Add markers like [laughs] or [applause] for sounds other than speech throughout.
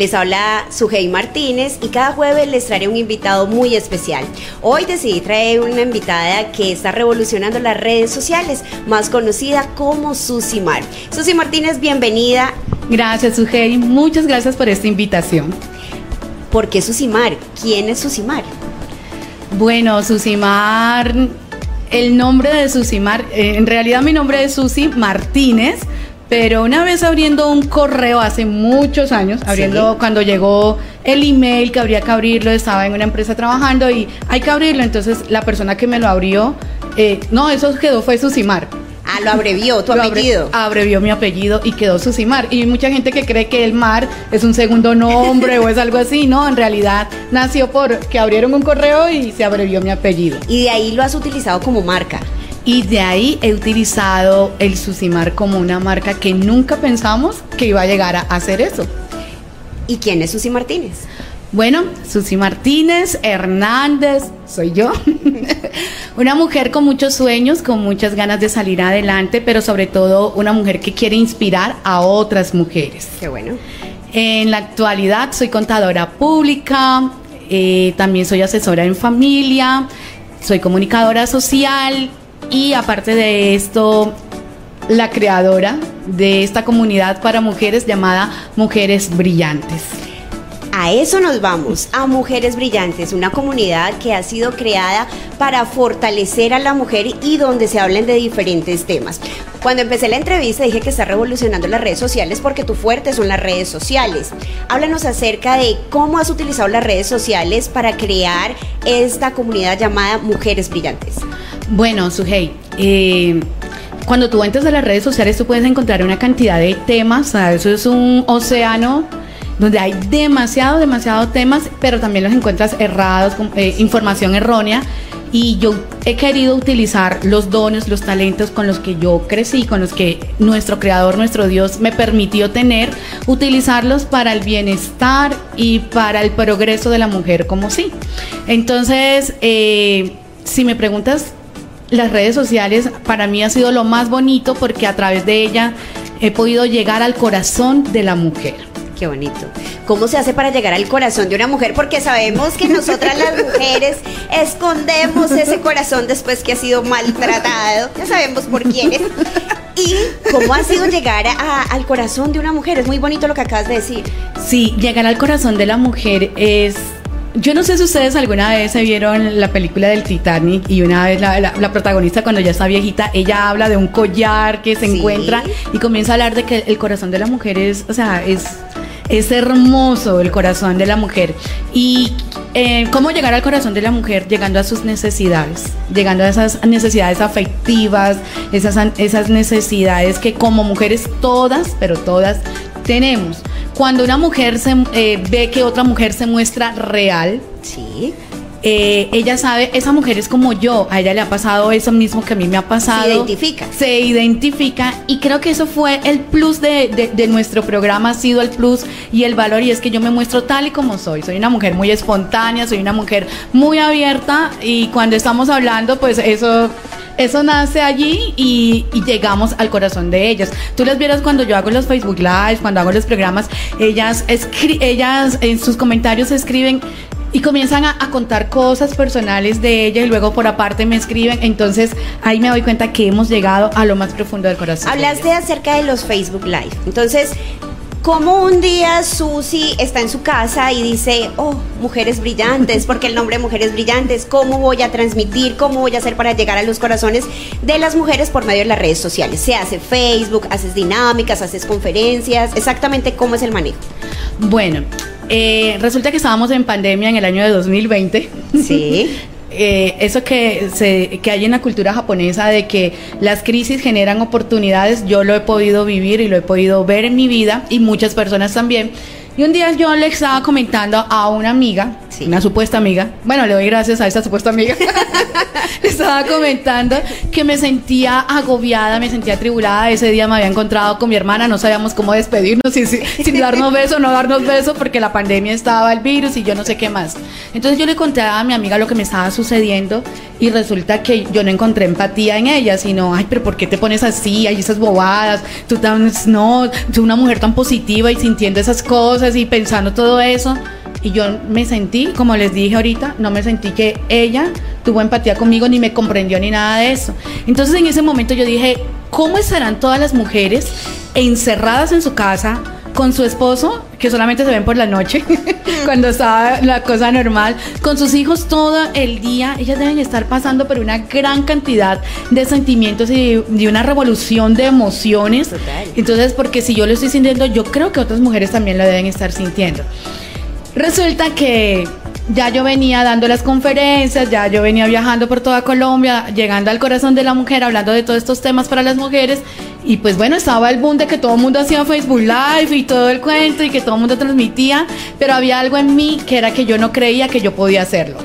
Les habla Sujei Martínez y cada jueves les traeré un invitado muy especial. Hoy decidí traer una invitada que está revolucionando las redes sociales, más conocida como Susi Mar. Susi Martínez, bienvenida. Gracias, Sujei. Muchas gracias por esta invitación. ¿Por qué Susimar? ¿Quién es Susimar? Bueno, Susimar, el nombre de Susimar, eh, en realidad mi nombre es Susi Martínez, pero una vez abriendo un correo hace muchos años, abriendo cuando llegó el email que habría que abrirlo, estaba en una empresa trabajando y hay que abrirlo, entonces la persona que me lo abrió, eh, no, eso quedó fue Susimar. Ah, lo abrevió, tu [laughs] apellido. abrevió mi apellido y quedó Susimar. Y mucha gente que cree que el mar es un segundo nombre o es algo así, no, en realidad nació por que abrieron un correo y se abrevió mi apellido. Y de ahí lo has utilizado como marca. Y de ahí he utilizado el Susimar como una marca que nunca pensamos que iba a llegar a hacer eso. ¿Y quién es Susi Martínez? Bueno, Susi Martínez Hernández, soy yo. [laughs] una mujer con muchos sueños, con muchas ganas de salir adelante, pero sobre todo una mujer que quiere inspirar a otras mujeres. Qué bueno. En la actualidad soy contadora pública, eh, también soy asesora en familia, soy comunicadora social y aparte de esto, la creadora de esta comunidad para mujeres llamada Mujeres Brillantes. A eso nos vamos, a Mujeres Brillantes, una comunidad que ha sido creada para fortalecer a la mujer y donde se hablen de diferentes temas. Cuando empecé la entrevista dije que está revolucionando las redes sociales porque tu fuerte son las redes sociales. Háblanos acerca de cómo has utilizado las redes sociales para crear esta comunidad llamada Mujeres Brillantes. Bueno, Sujei, eh, cuando tú entras a las redes sociales tú puedes encontrar una cantidad de temas, eso es un océano donde hay demasiado, demasiado temas, pero también los encuentras errados, con, eh, información errónea. Y yo he querido utilizar los dones, los talentos con los que yo crecí, con los que nuestro creador, nuestro Dios me permitió tener, utilizarlos para el bienestar y para el progreso de la mujer como sí. Entonces, eh, si me preguntas, las redes sociales para mí ha sido lo más bonito porque a través de ella he podido llegar al corazón de la mujer. Qué bonito. ¿Cómo se hace para llegar al corazón de una mujer? Porque sabemos que nosotras las mujeres escondemos ese corazón después que ha sido maltratado. Ya sabemos por quiénes. ¿Y cómo ha sido llegar al corazón de una mujer? Es muy bonito lo que acabas de decir. Sí, llegar al corazón de la mujer es yo no sé si ustedes alguna vez se vieron la película del Titanic y una vez la, protagonista cuando ya está viejita, ella habla de un collar que se encuentra y comienza a hablar de que el corazón de la mujer es, o sea, es es hermoso el corazón de la mujer. Y eh, cómo llegar al corazón de la mujer, llegando a sus necesidades, llegando a esas necesidades afectivas, esas, esas necesidades que como mujeres todas, pero todas tenemos. Cuando una mujer se, eh, ve que otra mujer se muestra real, sí eh, ella sabe, esa mujer es como yo, a ella le ha pasado eso mismo que a mí me ha pasado. Se identifica. Se identifica y creo que eso fue el plus de, de, nuestro programa, ha sido el plus y el valor y es que yo me muestro tal y como soy. Soy una mujer muy espontánea, soy una mujer muy abierta y cuando estamos hablando pues eso eso nace allí y, y, llegamos al corazón de ellas. Tú las vieras cuando yo hago los Facebook Live, cuando hago los programas, ellas, ellas en sus comentarios escriben, y comienzan a, contar cosas personales de ella y luego por aparte me escriben. Entonces ahí me doy cuenta que hemos llegado a lo más profundo del corazón. Hablaste acerca de los Facebook Live. Entonces, ¿cómo un día Susi está en su casa y dice, oh, mujeres brillantes, porque el nombre de mujeres brillantes, ¿cómo voy a transmitir? ¿Cómo voy a hacer para llegar a los corazones de las mujeres por medio de las redes sociales? Se hace Facebook, haces dinámicas, haces conferencias, exactamente cómo es el manejo. Bueno, eh, resulta que estábamos en pandemia en el año de 2020. Sí. [laughs] Eh, eso que, se, que hay en la cultura japonesa de que las crisis generan oportunidades, yo lo he podido vivir y lo he podido ver en mi vida y muchas personas también. Y un día yo le estaba comentando a una amiga una supuesta amiga, bueno, le doy gracias a esta supuesta amiga, [laughs] estaba comentando que me sentía agobiada, me sentía atribulada. Ese día me había encontrado con mi hermana, no sabíamos cómo despedirnos sin, sin darnos beso, no darnos beso, porque la pandemia estaba, el virus y yo no sé qué más. Entonces yo le conté a mi amiga lo que me estaba sucediendo y resulta que yo no encontré empatía en ella, sino, ay, pero ¿por qué te pones así? Hay esas bobadas, tú tan, no, tú una mujer tan positiva y sintiendo esas cosas y pensando todo eso. Y yo me sentí, como les dije ahorita, no me sentí que ella tuvo empatía conmigo ni me comprendió ni nada de eso. Entonces en ese momento yo dije, ¿cómo estarán todas las mujeres encerradas en su casa? con su esposo, que solamente se ven por la noche, [laughs] cuando estaba la cosa normal, con sus hijos todo el día, ellas deben estar pasando por una gran cantidad de sentimientos y de una revolución de emociones. Entonces, porque si yo lo estoy sintiendo, yo creo que otras mujeres también lo deben estar sintiendo. Resulta que ya yo venía dando las conferencias, ya yo venía viajando por toda Colombia, llegando al corazón de la mujer, hablando de todos estos temas para las mujeres. Y pues bueno, estaba el boom de que todo el mundo hacía Facebook Live y todo el cuento y que todo el mundo transmitía, pero había algo en mí que era que yo no creía que yo podía hacerlo.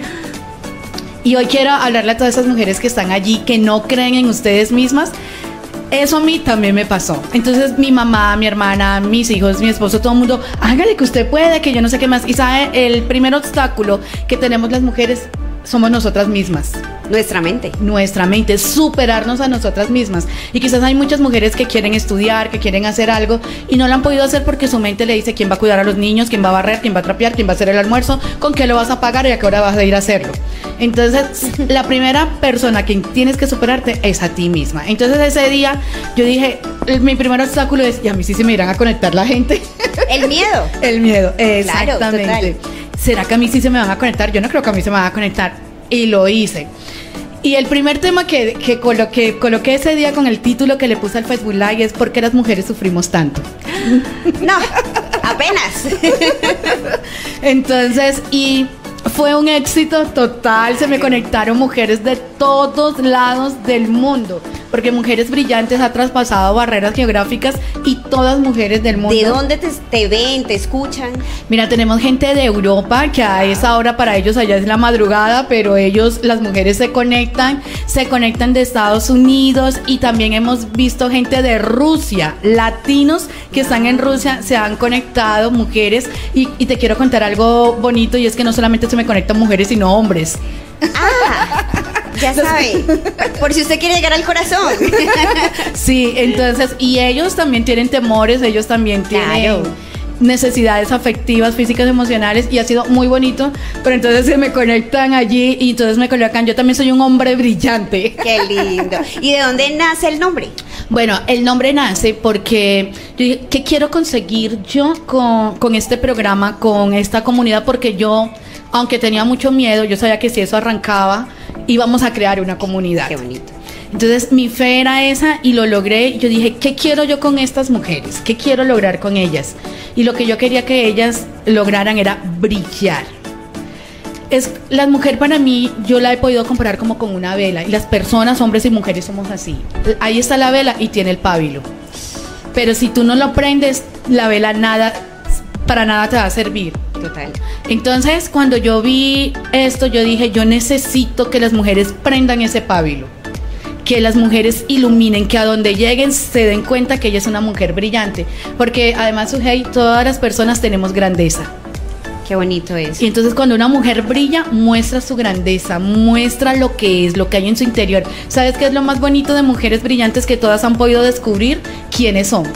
Y hoy quiero hablarle a todas esas mujeres que están allí, que no creen en ustedes mismas, eso a mí también me pasó. Entonces mi mamá, mi hermana, mis hijos, mi esposo, todo el mundo, hágale que usted puede, que yo no sé qué más. Y sabe, el primer obstáculo que tenemos las mujeres somos nosotras mismas. Nuestra mente. Nuestra mente, superarnos a nosotras mismas. Y quizás hay muchas mujeres que quieren estudiar, que quieren hacer algo y no lo han podido hacer porque su mente le dice quién va a cuidar a los niños, quién va a barrer, quién va a trapear, quién va a hacer el almuerzo, con qué lo vas a pagar y a qué hora vas a ir a hacerlo. Entonces, [laughs] la primera persona a quien tienes que superarte es a ti misma. Entonces, ese día yo dije, mi primer obstáculo es, y a mí sí se me irán a conectar la gente. [laughs] El miedo. [laughs] el miedo, exactamente. ¿será que a mí sí se me van a conectar? Yo no creo que a mí se me van a conectar. Y lo hice. Y el primer tema que, que, coloqué, coloqué ese día con el título que le puse al Facebook Live es ¿Por qué las mujeres sufrimos tanto? No, apenas. [laughs] Entonces, y fue un éxito total. Se me conectaron mujeres de todos lados del mundo porque Mujeres Brillantes ha traspasado barreras geográficas y todas mujeres del mundo. ¿De dónde te, ven, te escuchan? Mira, tenemos gente de Europa que a esa hora para ellos allá es la madrugada, pero ellos, las mujeres se conectan, se conectan de Estados Unidos y también hemos visto gente de Rusia, latinos que están en Rusia, se han conectado mujeres y, y te quiero contar algo bonito y es que no solamente se me conectan mujeres, sino hombres. Ah, ya [laughs] sabe, por si usted quiere llegar al corazón. [laughs] Sí, entonces, y ellos también tienen temores, ellos también tienen necesidades afectivas, físicas, emocionales y ha sido muy bonito, pero entonces se me conectan allí y entonces me colocan, yo también soy un hombre brillante. Qué lindo. ¿Y de dónde nace el nombre? Bueno, el nombre nace porque yo dije, ¿qué quiero conseguir yo con, con este programa, con esta comunidad? Porque yo aunque tenía mucho miedo, yo sabía que si eso arrancaba, íbamos a crear una comunidad. Qué bonito. Entonces mi fe era esa y lo logré. Yo dije, ¿qué quiero yo con estas mujeres? ¿Qué quiero lograr con ellas? Y lo que yo quería que ellas lograran era brillar. Es, la mujer para mí, yo la he podido comparar como con una vela. Y las personas, hombres y mujeres, somos así. Ahí está la vela y tiene el pábilo. Pero si tú no lo prendes, la vela nada, para nada te va a servir. Total. Entonces, cuando yo vi esto, yo dije, yo necesito que las mujeres prendan ese pábilo. Que las mujeres iluminen, que a donde lleguen se den cuenta que ella es una mujer brillante. Porque además, Sujei, todas las personas tenemos grandeza. Qué bonito es. Y entonces cuando una mujer brilla, muestra su grandeza, muestra lo que es, lo que hay en su interior. ¿Sabes qué es lo más bonito de mujeres brillantes que todas han podido descubrir? ¿Quiénes son?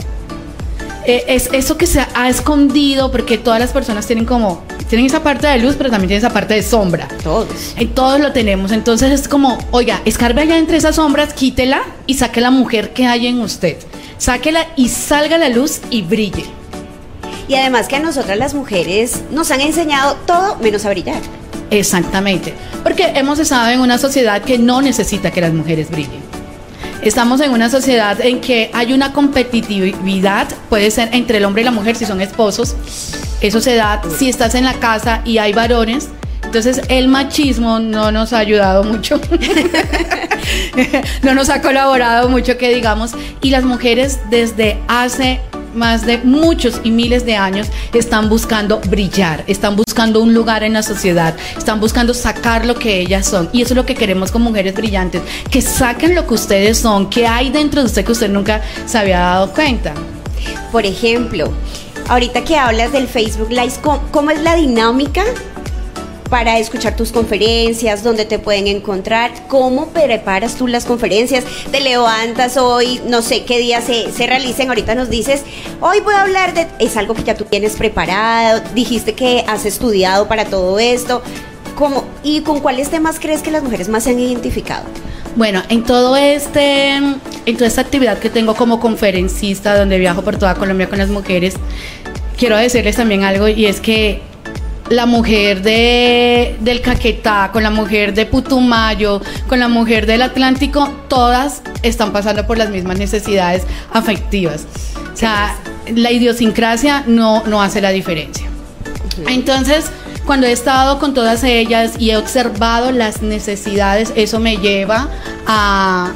Eh, es eso que se ha escondido porque todas las personas tienen como tienen esa parte de luz, pero también tienen esa parte de sombra. Todos. Y todos lo tenemos. Entonces es como, oiga, escarbe allá entre esas sombras, quítela y saque la mujer que hay en usted. Sáquela y salga la luz y brille. Y además que a nosotras las mujeres nos han enseñado todo menos a brillar. Exactamente. Porque hemos estado en una sociedad que no necesita que las mujeres brillen. Estamos en una sociedad en que hay una competitividad, puede ser entre el hombre y la mujer si son esposos. Eso se si estás en la casa y hay varones. Entonces el machismo no nos ha ayudado mucho. [laughs] no nos ha colaborado mucho que digamos. Y las mujeres desde hace más de muchos y miles de años están buscando brillar, están buscando un lugar en la sociedad, están buscando sacar lo que ellas son. Y eso es lo que queremos con mujeres brillantes, que saquen lo que ustedes son, que hay dentro de usted que usted nunca se había dado cuenta. Por ejemplo, ahorita que hablas del Facebook Live, ¿cómo, es la dinámica para escuchar tus conferencias, dónde te pueden encontrar, cómo preparas tú las conferencias, te levantas hoy, no sé qué día se, se realicen, ahorita nos dices, hoy voy a hablar de, es algo que ya tú tienes preparado, dijiste que has estudiado para todo esto, ¿cómo, y con cuáles temas crees que las mujeres más se han identificado? Bueno, en todo este, en toda esta actividad que tengo como conferencista, donde viajo por toda Colombia con las mujeres, quiero decirles también algo y es que la mujer de, del Caquetá, con la mujer de Putumayo, con la mujer del Atlántico, todas están pasando por las mismas necesidades afectivas. O sea, la idiosincrasia no, no hace la diferencia. Entonces, cuando he estado con todas ellas y he observado las necesidades, eso me lleva a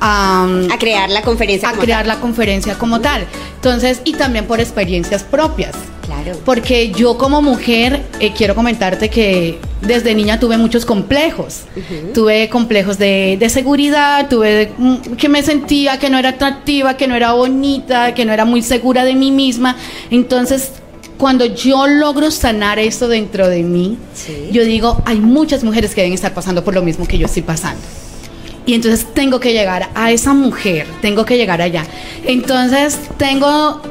a, crear la conferencia. A crear la conferencia como tal. Entonces, y también por experiencias propias. Claro. Porque yo como mujer eh, quiero comentarte que desde niña tuve muchos complejos. Tuve complejos de, de, seguridad, tuve mm, que me sentía que no era atractiva, que no era bonita, que no era muy segura de mí misma. Entonces, cuando yo logro sanar esto dentro de mí, yo digo, hay muchas mujeres que deben estar pasando por lo mismo que yo estoy pasando. Y entonces tengo que llegar a esa mujer, tengo que llegar allá. Entonces tengo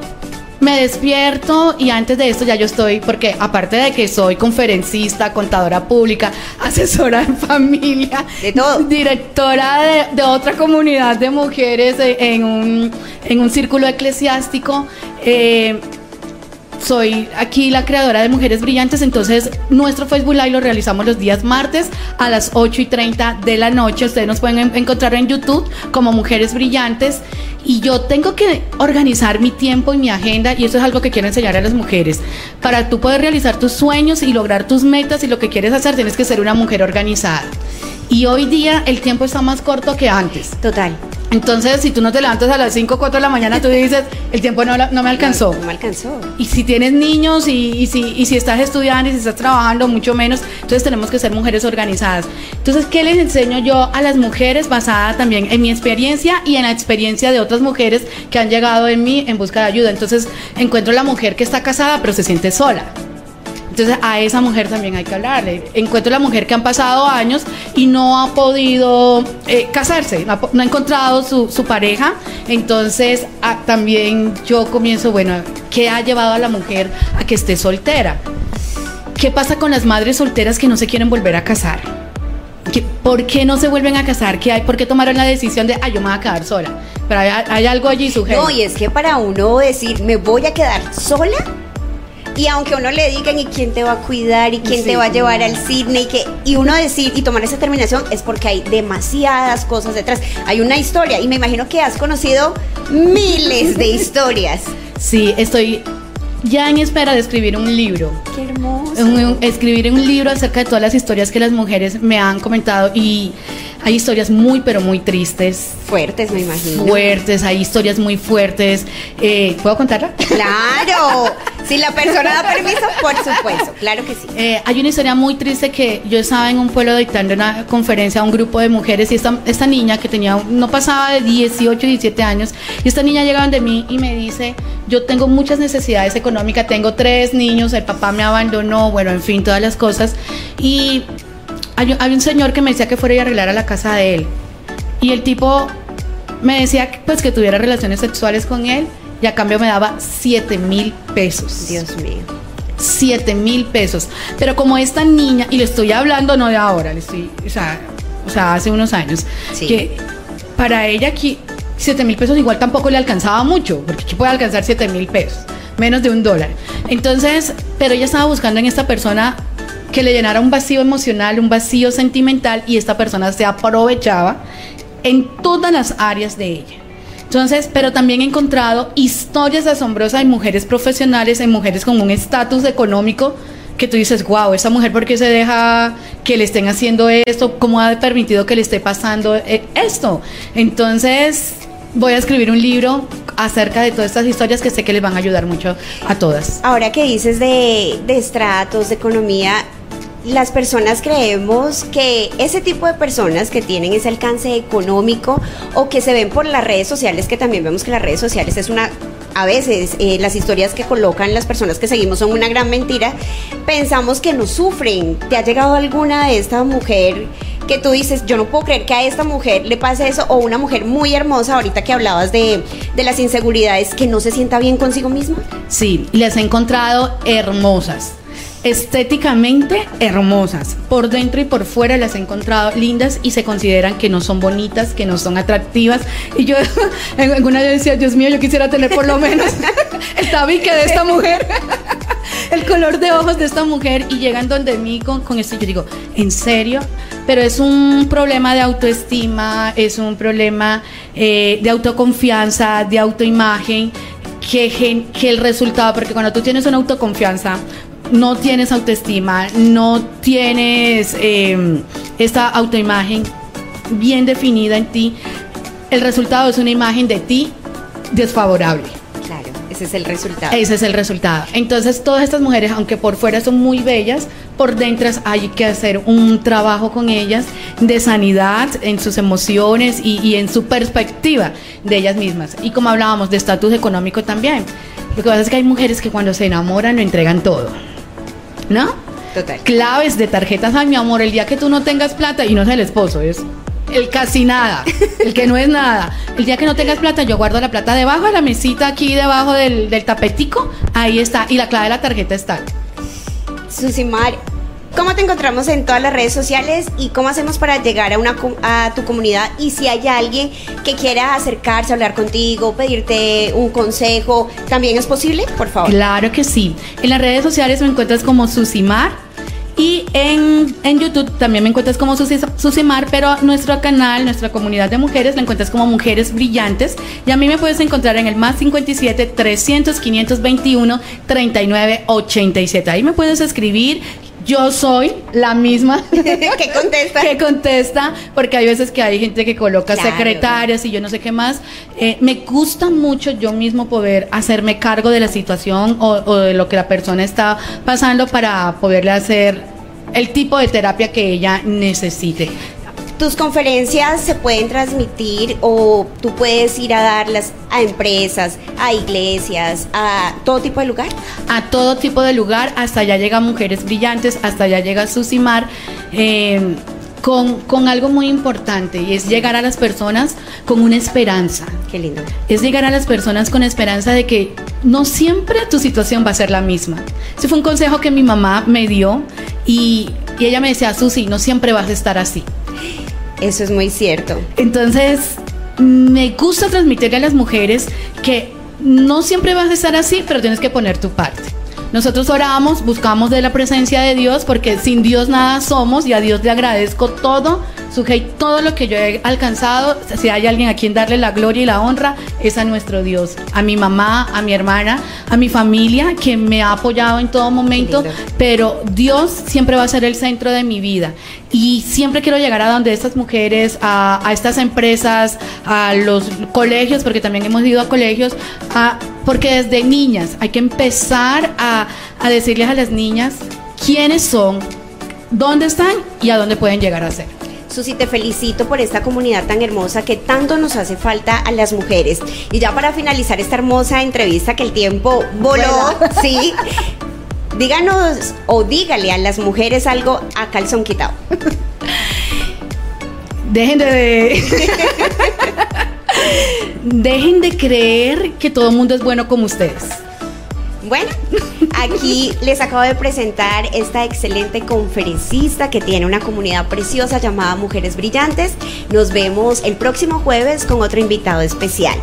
me despierto y antes de esto ya yo estoy, porque aparte de que soy conferencista, contadora pública, [laughs] asesora en familia, de todo. directora de, otra comunidad de mujeres en un, en un círculo eclesiástico, eh, soy aquí la creadora de Mujeres Brillantes, entonces nuestro Facebook Live lo realizamos los días martes a las 8 y 30 de la noche. Ustedes nos pueden encontrar en YouTube como Mujeres Brillantes y yo tengo que organizar mi tiempo y mi agenda y eso es algo que quiero enseñar a las mujeres. Para tú poder realizar tus sueños y lograr tus metas y lo que quieres hacer, tienes que ser una mujer organizada. Y hoy día el tiempo está más corto que antes. Total. Entonces, si tú no te levantas a las 5 o 4 de la mañana, tú dices, el tiempo no, no me alcanzó. No, me alcanzó. Y si tienes niños y, si, y si estás estudiando y si estás trabajando, mucho menos, entonces tenemos que ser mujeres organizadas. Entonces, ¿qué les enseño yo a las mujeres basada también en mi experiencia y en la experiencia de otras mujeres que han llegado en mí en busca de ayuda? Entonces, encuentro la mujer que está casada pero se siente sola entonces a esa mujer también hay que hablarle. Encuentro la mujer que han pasado años y no ha podido eh, casarse, no ha, encontrado su, pareja. Entonces también yo comienzo, bueno, ¿qué ha llevado a la mujer a que esté soltera? ¿Qué pasa con las madres solteras que no se quieren volver a casar? ¿Por qué no se vuelven a casar? ¿Qué hay? ¿Por qué tomaron la decisión de, ay, yo me voy a quedar sola? Pero hay, algo allí sujeto. No, y es que para uno decir, me voy a quedar sola, y aunque uno le digan y quién te va a cuidar y quién te va a llevar al cine y que y uno decir y tomar esa determinación es porque hay demasiadas cosas detrás. Hay una historia y me imagino que has conocido miles de historias. [laughs] Sí, estoy ya en espera de escribir un libro. Qué hermoso. escribir un libro acerca de todas las historias que las mujeres me han comentado y hay historias muy, pero muy tristes. Fuertes, me imagino. Fuertes, hay historias muy fuertes. Eh, ¿Puedo contarla? Claro. [laughs] si la persona da permiso, por supuesto. Claro que sí. Eh, hay una historia muy triste que yo estaba en un pueblo dictando una conferencia a un grupo de mujeres y esta, esta niña que tenía, no pasaba de 18, 17 años, y esta niña llega de mí y me dice, yo tengo muchas necesidades económicas, tengo tres niños, el papá me abandonó, bueno, en fin, todas las cosas. Y hay, un señor que me decía que fuera a arreglar a la casa de él. Y el tipo me decía pues que tuviera relaciones sexuales con él y a cambio me daba 7 mil pesos. Dios mío. 7 mil pesos. Pero como esta niña, y le estoy hablando no de ahora, le estoy, o sea, o sea hace unos años, que para ella aquí 7 mil pesos igual tampoco le alcanzaba mucho, porque aquí puede alcanzar 7 mil pesos, menos de un dólar. Entonces, pero ella estaba buscando en esta persona que le llenara un vacío emocional, un vacío sentimental y esta persona se aprovechaba en todas las áreas de ella. Entonces, pero también he encontrado historias asombrosas en mujeres profesionales, en mujeres con un estatus económico que tú dices, wow, esa mujer por qué se deja que le estén haciendo esto, cómo ha permitido que le esté pasando eh, esto. Entonces, voy a escribir un libro acerca de todas estas historias que sé que les van a ayudar mucho a todas. Ahora que dices de, de estratos, de economía, las personas creemos que ese tipo de personas que tienen ese alcance económico o que se ven por las redes sociales, que también vemos que las redes sociales es una a veces eh, las historias que colocan las personas que seguimos son una gran mentira, pensamos que no sufren. ¿Te ha llegado alguna de esta mujer que tú dices, yo no puedo creer que a esta mujer le pase eso? O una mujer muy hermosa, ahorita que hablabas de, de las inseguridades, que no se sienta bien consigo misma? Sí, las he encontrado hermosas estéticamente hermosas. Por dentro y por fuera las he encontrado lindas y se consideran que no son bonitas, que no son atractivas. Y yo [laughs] alguna vez decía, Dios mío, yo quisiera tener por lo menos [laughs] el tabique de esta mujer. [laughs] el color de ojos de esta mujer y llegan donde mí con, con esto. Yo digo, ¿en serio? Pero es un problema de autoestima, es un problema eh, de autoconfianza, de autoimagen. Que, que el resultado, porque cuando tú tienes una autoconfianza, no tienes autoestima, no tienes eh, esta autoimagen bien definida en ti, el resultado es una imagen de ti desfavorable. Claro, ese es el resultado. Ese es el resultado. Entonces, todas estas mujeres, aunque por fuera son muy bellas, por dentro hay que hacer un trabajo con ellas de sanidad en sus emociones y, y en su perspectiva de ellas mismas. Y como hablábamos de estatus económico también. Lo que pasa es que hay mujeres que cuando se enamoran lo entregan todo. ¿No? Total. Claves de tarjetas, ay mi amor, el día que tú no tengas plata, y no es el esposo, es el casi nada, el que no es nada. El día que no tengas plata, yo guardo la plata debajo de la mesita, aquí debajo del, del tapetico, ahí está, y la clave de la tarjeta está. Susimar, ¿Cómo te encontramos en todas las redes sociales y cómo hacemos para llegar a, una, a tu comunidad? Y si hay alguien que quiera acercarse, hablar contigo, pedirte un consejo, ¿también es posible? Por favor. Claro que sí. En las redes sociales me encuentras como Susimar. Y en, en, YouTube también me encuentras como Susimar, pero nuestro canal, nuestra comunidad de mujeres, la encuentras como Mujeres Brillantes. Y a mí me puedes encontrar en el más 57 300 521 39 87. Ahí me puedes escribir yo soy la misma [laughs] que contesta. que contesta, porque hay veces que hay gente que coloca secretarias y yo no sé qué más. Eh, me gusta mucho yo mismo poder hacerme cargo de la situación o, o de lo que la persona está pasando para poderle hacer el tipo de terapia que ella necesite. ¿Tus conferencias se pueden transmitir o tú puedes ir a darlas a empresas, a iglesias, a todo tipo de lugar? A todo tipo de lugar, hasta allá llega Mujeres Brillantes, hasta allá llega Susimar. Eh, con, con, algo muy importante y es llegar a las personas con una esperanza. Qué lindo. Es llegar a las personas con esperanza de que no siempre tu situación va a ser la misma. Ese fue un consejo que mi mamá me dio y, y ella me decía, Susi, no siempre vas a estar así. Eso es muy cierto. Entonces, me gusta transmitirle a las mujeres que no siempre vas a estar así, pero tienes que poner tu parte. Nosotros oramos, buscamos de la presencia de Dios, porque sin Dios nada somos y a Dios le agradezco todo Sujei, todo lo que yo he alcanzado, si hay alguien a quien darle la gloria y la honra, es a nuestro Dios, a mi mamá, a mi hermana, a mi familia, que me ha apoyado en todo momento, pero Dios siempre va a ser el centro de mi vida. Y siempre quiero llegar a donde estas mujeres, a, a estas empresas, a los colegios, porque también hemos ido a colegios, a, porque desde niñas hay que empezar a, a decirles a las niñas quiénes son, dónde están y a dónde pueden llegar a ser. Susi, te felicito por esta comunidad tan hermosa que tanto nos hace falta a las mujeres. Y ya para finalizar esta hermosa entrevista que el tiempo voló, [laughs] sí. Díganos o dígale a las mujeres algo a calzón quitado. Dejen de... [laughs] Dejen de creer que todo el mundo es bueno como ustedes. Bueno, aquí les acabo de presentar esta excelente conferencista que tiene una comunidad preciosa llamada Mujeres Brillantes. Nos vemos el próximo jueves con otro invitado especial.